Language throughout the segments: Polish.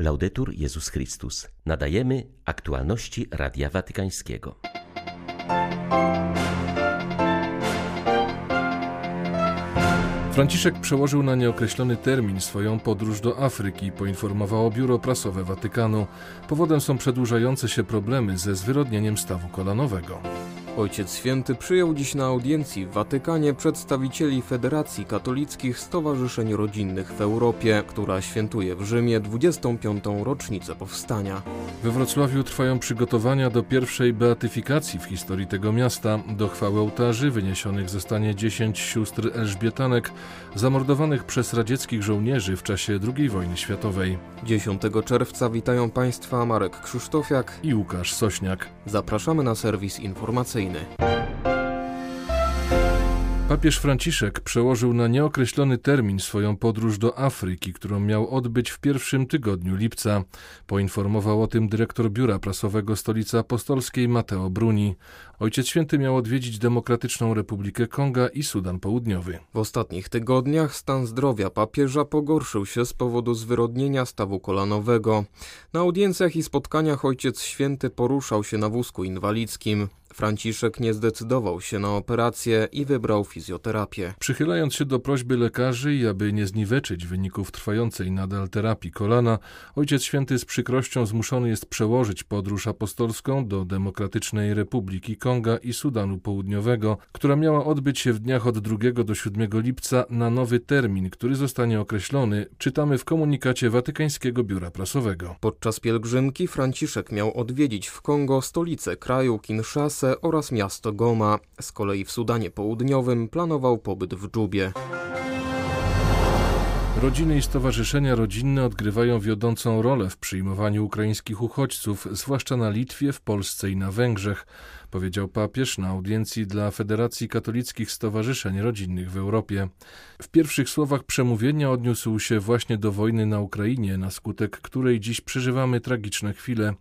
Laudetur Jezus Chrystus. Nadajemy aktualności Radia Watykańskiego. Franciszek przełożył na nieokreślony termin swoją podróż do Afryki, poinformowało biuro prasowe Watykanu. Powodem są przedłużające się problemy ze zwyrodnieniem stawu kolanowego. Ojciec Święty przyjął dziś na audiencji w Watykanie przedstawicieli Federacji Katolickich Stowarzyszeń Rodzinnych w Europie, która świętuje w Rzymie 25. rocznicę powstania. We Wrocławiu trwają przygotowania do pierwszej beatyfikacji w historii tego miasta. Do chwały ołtarzy wyniesionych zostanie 10 sióstr Elżbietanek, zamordowanych przez radzieckich żołnierzy w czasie II wojny światowej. 10 czerwca witają Państwa Marek Krzysztofiak i Łukasz Sośniak. Zapraszamy na serwis informacyjny. Papież Franciszek przełożył na nieokreślony termin swoją podróż do Afryki, którą miał odbyć w pierwszym tygodniu lipca. Poinformował o tym dyrektor biura prasowego Stolicy Apostolskiej Mateo Bruni. Ojciec Święty miał odwiedzić Demokratyczną Republikę Konga i Sudan Południowy. W ostatnich tygodniach stan zdrowia papieża pogorszył się z powodu zwyrodnienia stawu kolanowego. Na audiencjach i spotkaniach Ojciec Święty poruszał się na wózku inwalidzkim. Franciszek nie zdecydował się na operację i wybrał fizjoterapię. Przychylając się do prośby lekarzy i aby nie zniweczyć wyników trwającej nadal terapii kolana, Ojciec Święty z przykrością zmuszony jest przełożyć podróż apostolską do Demokratycznej Republiki Konga i Sudanu Południowego, która miała odbyć się w dniach od 2 do 7 lipca na nowy termin, który zostanie określony, czytamy w komunikacie Watykańskiego Biura Prasowego. Podczas pielgrzymki Franciszek miał odwiedzić w Kongo stolicę kraju Kinshasa oraz miasto Goma. Z kolei w Sudanie Południowym planował pobyt w Dżubie. Rodziny i stowarzyszenia rodzinne odgrywają wiodącą rolę w przyjmowaniu ukraińskich uchodźców, zwłaszcza na Litwie, w Polsce i na Węgrzech powiedział papież na audiencji dla Federacji Katolickich Stowarzyszeń Rodzinnych w Europie. W pierwszych słowach przemówienia odniósł się właśnie do wojny na Ukrainie, na skutek której dziś przeżywamy tragiczne chwile.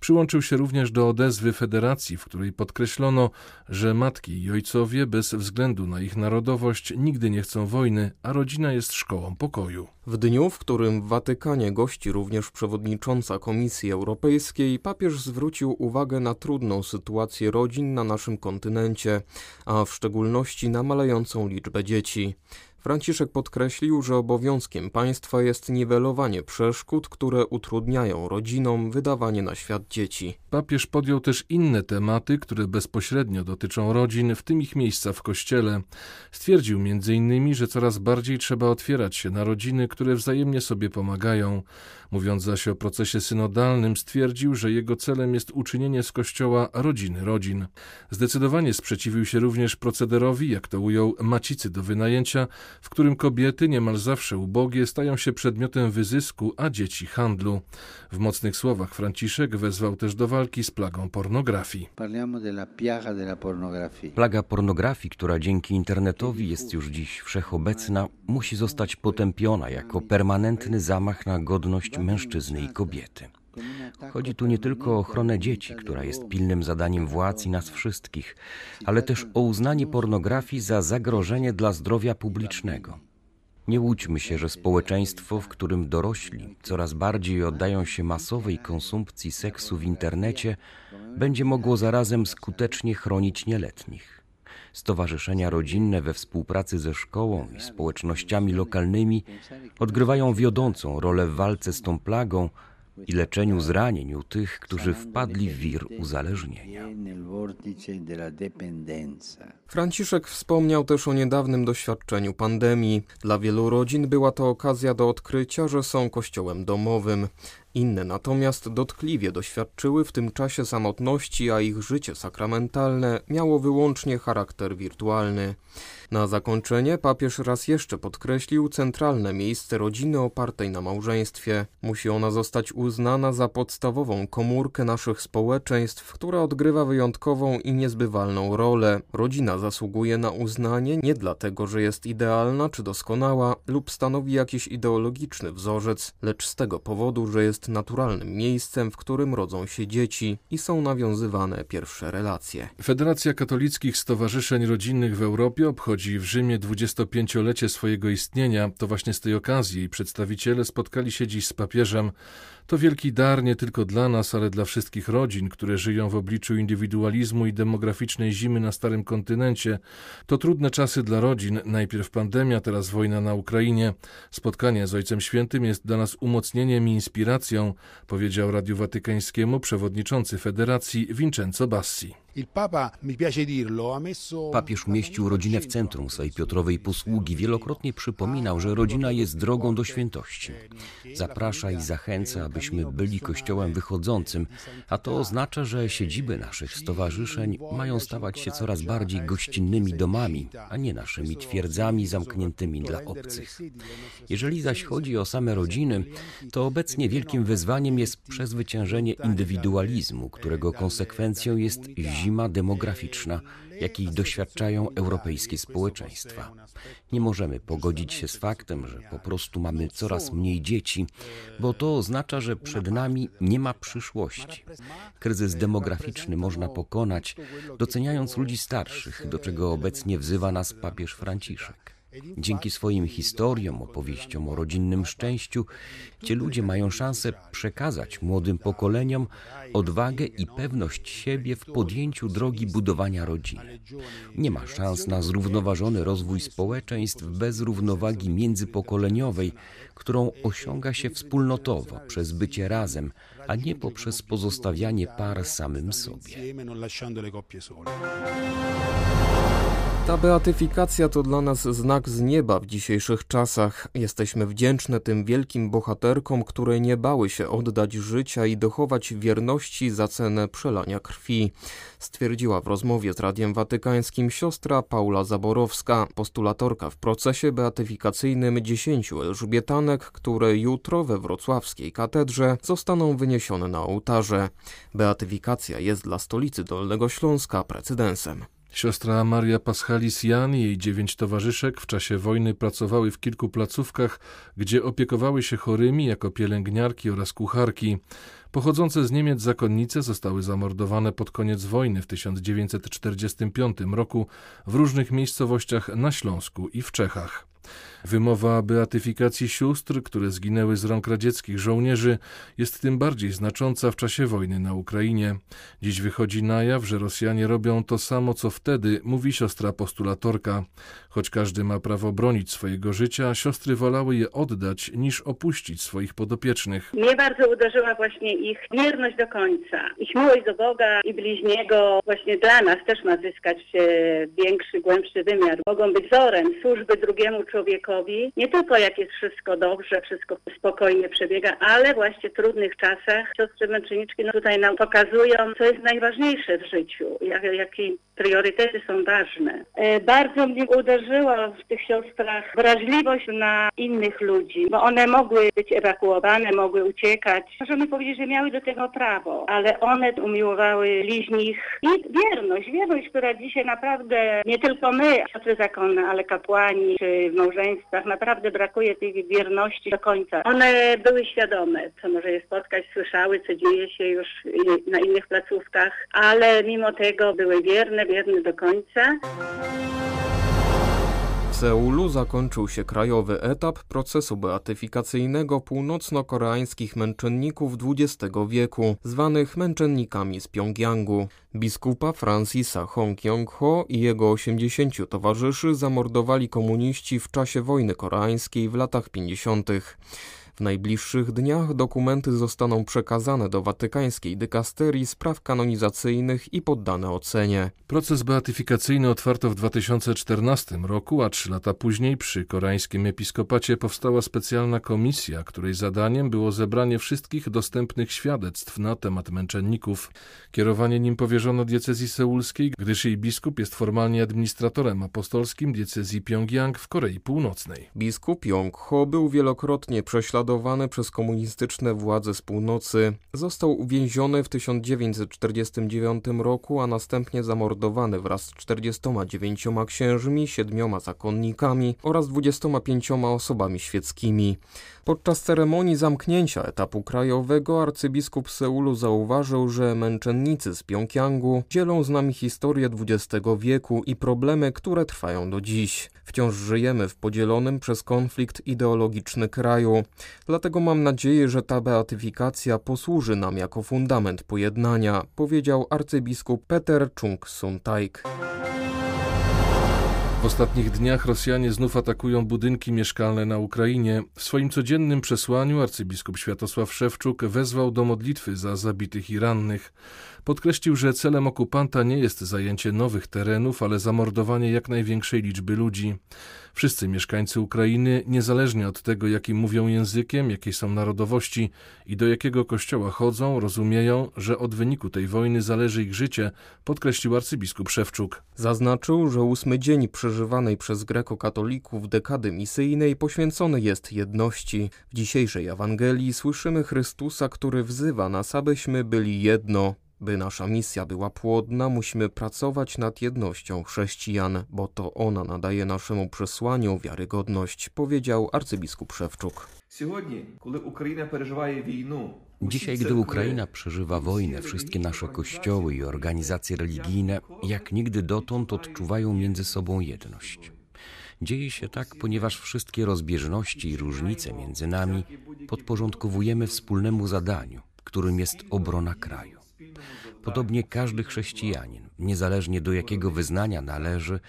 Przyłączył się również do odezwy Federacji, w której podkreślono, że matki i ojcowie bez względu na ich narodowość nigdy nie chcą wojny, a rodzina jest szkołą pokoju. W dniu, w którym w Watykanie gości również przewodnicząca Komisji Europejskiej, papież zwrócił uwagę na trudną sytuację rodzin na naszym kontynencie, a w szczególności na malejącą liczbę dzieci. Franciszek podkreślił, że obowiązkiem państwa jest niwelowanie przeszkód, które utrudniają rodzinom wydawanie na świat dzieci. Papież podjął też inne tematy, które bezpośrednio dotyczą rodzin, w tym ich miejsca w kościele. Stwierdził m.in., że coraz bardziej trzeba otwierać się na rodziny, które wzajemnie sobie pomagają. Mówiąc zaś o procesie synodalnym, stwierdził, że jego celem jest uczynienie z Kościoła rodziny rodzin. Zdecydowanie sprzeciwił się również procederowi, jak to ujął, macicy do wynajęcia, w którym kobiety, niemal zawsze ubogie, stają się przedmiotem wyzysku, a dzieci handlu. W mocnych słowach Franciszek wezwał też do walki z plagą pornografii. Plaga pornografii, która dzięki internetowi jest już dziś wszechobecna, musi zostać potępiona jako permanentny zamach na godność mężczyzny i kobiety. Chodzi tu nie tylko o ochronę dzieci, która jest pilnym zadaniem władz i nas wszystkich, ale też o uznanie pornografii za zagrożenie dla zdrowia publicznego. Nie łudźmy się, że społeczeństwo, w którym dorośli coraz bardziej oddają się masowej konsumpcji seksu w internecie, będzie mogło zarazem skutecznie chronić nieletnich. Stowarzyszenia rodzinne we współpracy ze szkołą i społecznościami lokalnymi odgrywają wiodącą rolę w walce z tą plagą, i leczeniu zranień u tych, którzy wpadli w wir uzależnienia. Franciszek wspomniał też o niedawnym doświadczeniu pandemii. Dla wielu rodzin była to okazja do odkrycia, że są kościołem domowym. Inne natomiast dotkliwie doświadczyły w tym czasie samotności, a ich życie sakramentalne miało wyłącznie charakter wirtualny. Na zakończenie papież raz jeszcze podkreślił centralne miejsce rodziny opartej na małżeństwie. Musi ona zostać uznana za podstawową komórkę naszych społeczeństw, która odgrywa wyjątkową i niezbywalną rolę. Rodzina zasługuje na uznanie nie dlatego, że jest idealna czy doskonała lub stanowi jakiś ideologiczny wzorzec, lecz z tego powodu, że jest jest naturalnym miejscem, w którym rodzą się dzieci i są nawiązywane pierwsze relacje. Federacja Katolickich Stowarzyszeń Rodzinnych w Europie obchodzi w Rzymie 25-lecie swojego istnienia. To właśnie z tej okazji przedstawiciele spotkali się dziś z papieżem. To wielki dar nie tylko dla nas, ale dla wszystkich rodzin, które żyją w obliczu indywidualizmu i demograficznej zimy na starym kontynencie. To trudne czasy dla rodzin, najpierw pandemia, teraz wojna na Ukrainie. Spotkanie z Ojcem Świętym jest dla nas umocnieniem i inspiracją, powiedział Radiu Watykańskiemu przewodniczący Federacji Vincenzo Bassi. Papież umieścił rodzinę w centrum swej Piotrowej posługi. Wielokrotnie przypominał, że rodzina jest drogą do świętości. Zaprasza i zachęca, abyśmy byli kościołem wychodzącym, a to oznacza, że siedziby naszych stowarzyszeń mają stawać się coraz bardziej gościnnymi domami, a nie naszymi twierdzami zamkniętymi dla obcych. Jeżeli zaś chodzi o same rodziny, to obecnie wielkim wyzwaniem jest przezwyciężenie indywidualizmu, którego konsekwencją jest zima demograficzna, jakiej doświadczają europejskie społeczeństwa. Nie możemy pogodzić się z faktem, że po prostu mamy coraz mniej dzieci, bo to oznacza, że przed nami nie ma przyszłości. Kryzys demograficzny można pokonać, doceniając ludzi starszych, do czego obecnie wzywa nas papież Franciszek. Dzięki swoim historiom, opowieściom o rodzinnym szczęściu, ci ludzie mają szansę przekazać młodym pokoleniom odwagę i pewność siebie w podjęciu drogi budowania rodziny. Nie ma szans na zrównoważony rozwój społeczeństw bez równowagi międzypokoleniowej, którą osiąga się wspólnotowo przez bycie razem, a nie poprzez pozostawianie par samym sobie. Ta beatyfikacja to dla nas znak z nieba w dzisiejszych czasach. Jesteśmy wdzięczne tym wielkim bohaterkom, które nie bały się oddać życia i dochować wierności za cenę przelania krwi, stwierdziła w rozmowie z Radiem Watykańskim siostra Paula Zaborowska, postulatorka w procesie beatyfikacyjnym dziesięciu Elżbietanek, które jutro we wrocławskiej katedrze zostaną wyniesione na ołtarze. Beatyfikacja jest dla stolicy Dolnego Śląska precedensem. Siostra Maria Paschalis Jan i jej dziewięć towarzyszek w czasie wojny pracowały w kilku placówkach, gdzie opiekowały się chorymi jako pielęgniarki oraz kucharki. Pochodzące z Niemiec zakonnice zostały zamordowane pod koniec wojny w 1945 roku w różnych miejscowościach na Śląsku i w Czechach. Wymowa beatyfikacji sióstr, które zginęły z rąk radzieckich żołnierzy, jest tym bardziej znacząca w czasie wojny na Ukrainie. Dziś wychodzi na jaw, że Rosjanie robią to samo, co wtedy, mówi siostra postulatorka. Choć każdy ma prawo bronić swojego życia, siostry wolały je oddać, niż opuścić swoich podopiecznych. Mnie bardzo uderzyła właśnie ich wierność do końca. Ich miłość do Boga i bliźniego właśnie dla nas też ma zyskać większy, głębszy wymiar. Mogą być wzorem służby drugiemu człowiekowi, nie tylko jak jest wszystko dobrze, wszystko spokojnie przebiega, ale właśnie w trudnych czasach siostry męczenniczki no tutaj nam pokazują, co jest najważniejsze w życiu, jak, jakie priorytety są ważne. E, bardzo mnie uderzyła w tych siostrach wrażliwość na innych ludzi, bo one mogły być ewakuowane, mogły uciekać. Możemy powiedzieć, że miały do tego prawo, ale one umiłowały bliźnich i wierność, wierność, która dzisiaj naprawdę nie tylko my, siostry zakonne, ale kapłani czy w małżeństwach, naprawdę brakuje tej wierności do końca. One były świadome, co może je spotkać, słyszały, co dzieje się już na innych placówkach, ale mimo tego były wierne, wierne do końca. Seulu zakończył się krajowy etap procesu beatyfikacyjnego północno-koreańskich męczenników XX wieku, zwanych męczennikami z Pjongjangu. Biskupa Francisa Hong-Yong-ho i jego 80 towarzyszy zamordowali komuniści w czasie wojny koreańskiej w latach 50. W najbliższych dniach dokumenty zostaną przekazane do watykańskiej dykasterii spraw kanonizacyjnych i poddane ocenie. Proces beatyfikacyjny otwarto w 2014 roku, a trzy lata później przy koreańskim episkopacie powstała specjalna komisja, której zadaniem było zebranie wszystkich dostępnych świadectw na temat męczenników. Kierowanie nim powierzono diecezji seulskiej, gdyż jej biskup jest formalnie administratorem apostolskim diecezji Pjongjang w Korei Północnej. Biskup Yong-ho był wielokrotnie prześladowany prześladowany przez komunistyczne władze z północy. Został uwięziony w 1949 roku, a następnie zamordowany wraz z 49 księżmi, siedmioma zakonnikami oraz 25 osobami świeckimi. Podczas ceremonii zamknięcia etapu krajowego arcybiskup Seulu zauważył, że męczennicy z Pjongjangu dzielą z nami historię XX wieku i problemy, które trwają do dziś. Wciąż żyjemy w podzielonym przez konflikt ideologiczny kraju. Dlatego mam nadzieję, że ta beatyfikacja posłuży nam jako fundament pojednania, powiedział arcybiskup Peter Chung Sun Taik. W ostatnich dniach Rosjanie znów atakują budynki mieszkalne na Ukrainie. W swoim codziennym przesłaniu arcybiskup Światosław Szewczuk wezwał do modlitwy za zabitych i rannych. Podkreślił, że celem okupanta nie jest zajęcie nowych terenów, ale zamordowanie jak największej liczby ludzi. Wszyscy mieszkańcy Ukrainy, niezależnie od tego, jakim mówią językiem, jakiej są narodowości i do jakiego kościoła chodzą, rozumieją, że od wyniku tej wojny zależy ich życie, podkreślił arcybiskup Szewczuk. Zaznaczył, że ósmy dzień przeżywanej przez greko-katolików dekady misyjnej poświęcony jest jedności. W dzisiejszej Ewangelii słyszymy Chrystusa, który wzywa nas, abyśmy byli jedno. By nasza misja była płodna, musimy pracować nad jednością chrześcijan, bo to ona nadaje naszemu przesłaniu wiarygodność, powiedział arcybiskup Szewczuk. Dzisiaj, gdy Ukraina przeżywa wojnę, wszystkie nasze kościoły i organizacje religijne jak nigdy dotąd odczuwają między sobą jedność. Dzieje się tak, ponieważ wszystkie rozbieżności i różnice między nami podporządkowujemy wspólnemu zadaniu, którym jest obrona kraju. Podobnie każdy chrześcijanin, niezależnie do jakiego wyznania należy,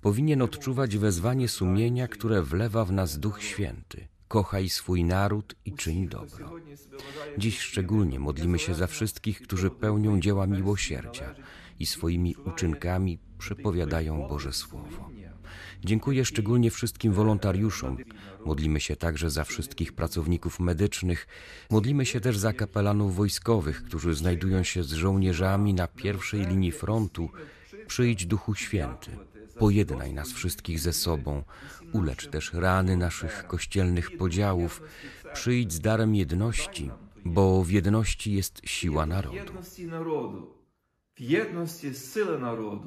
powinien odczuwać wezwanie sumienia, które wlewa w nas Duch Święty. Kochaj swój naród i czyń dobro. Dziś szczególnie modlimy się za wszystkich, którzy pełnią dzieła miłosierdzia i swoimi uczynkami przepowiadają Boże Słowo. Dziękuję szczególnie wszystkim wolontariuszom. Modlimy się także za wszystkich pracowników medycznych. Modlimy się też za kapelanów wojskowych, którzy znajdują się z żołnierzami na pierwszej linii frontu. Przyjdź Duchu Święty. Pojednaj nas wszystkich ze sobą. Ulecz też rany naszych kościelnych podziałów. Przyjdź z darem jedności, bo w jedności jest siła narodu. W jedności jest siła narodu.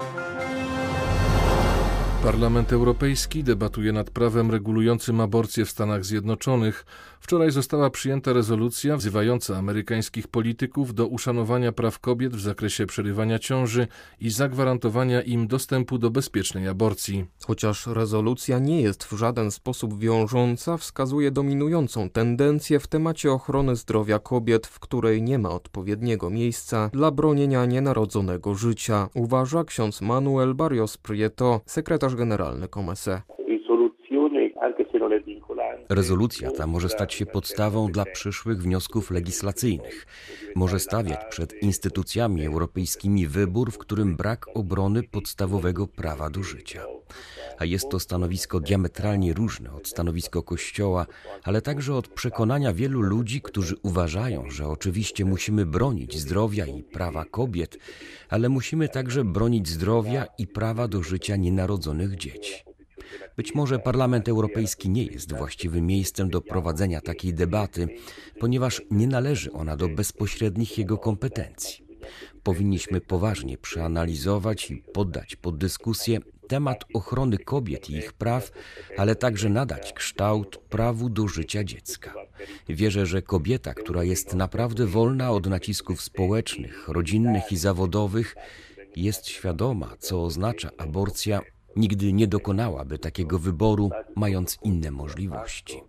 Parlament Europejski debatuje nad prawem regulującym aborcję w Stanach Zjednoczonych. Wczoraj została przyjęta rezolucja wzywająca amerykańskich polityków do uszanowania praw kobiet w zakresie przerywania ciąży i zagwarantowania im dostępu do bezpiecznej aborcji. Chociaż rezolucja nie jest w żaden sposób wiążąca, wskazuje dominującą tendencję w temacie ochrony zdrowia kobiet, w której nie ma odpowiedniego miejsca dla bronienia nienarodzonego życia, uważa ksiądz Manuel Barrios Prieto, sekretarz sekretarz generalny Comese. Rezolucja ta może stać się podstawą dla przyszłych wniosków legislacyjnych. Może stawiać przed instytucjami europejskimi wybór, w którym brak obrony podstawowego prawa do życia. A jest to stanowisko diametralnie różne od stanowiska Kościoła, ale także od przekonania wielu ludzi, którzy uważają, że oczywiście musimy bronić zdrowia i prawa kobiet, ale musimy także bronić zdrowia i prawa do życia nienarodzonych dzieci. Być może Parlament Europejski nie jest właściwym miejscem do prowadzenia takiej debaty, ponieważ nie należy ona do bezpośrednich jego kompetencji. Powinniśmy poważnie przeanalizować i poddać pod dyskusję temat ochrony kobiet i ich praw, ale także nadać kształt prawu do życia dziecka. Wierzę, że kobieta, która jest naprawdę wolna od nacisków społecznych, rodzinnych i zawodowych, jest świadoma, co oznacza aborcja Nigdy nie dokonałaby takiego wyboru, mając inne możliwości.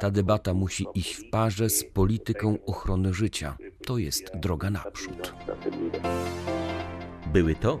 Ta debata musi iść w parze z polityką ochrony życia. To jest droga naprzód. Były to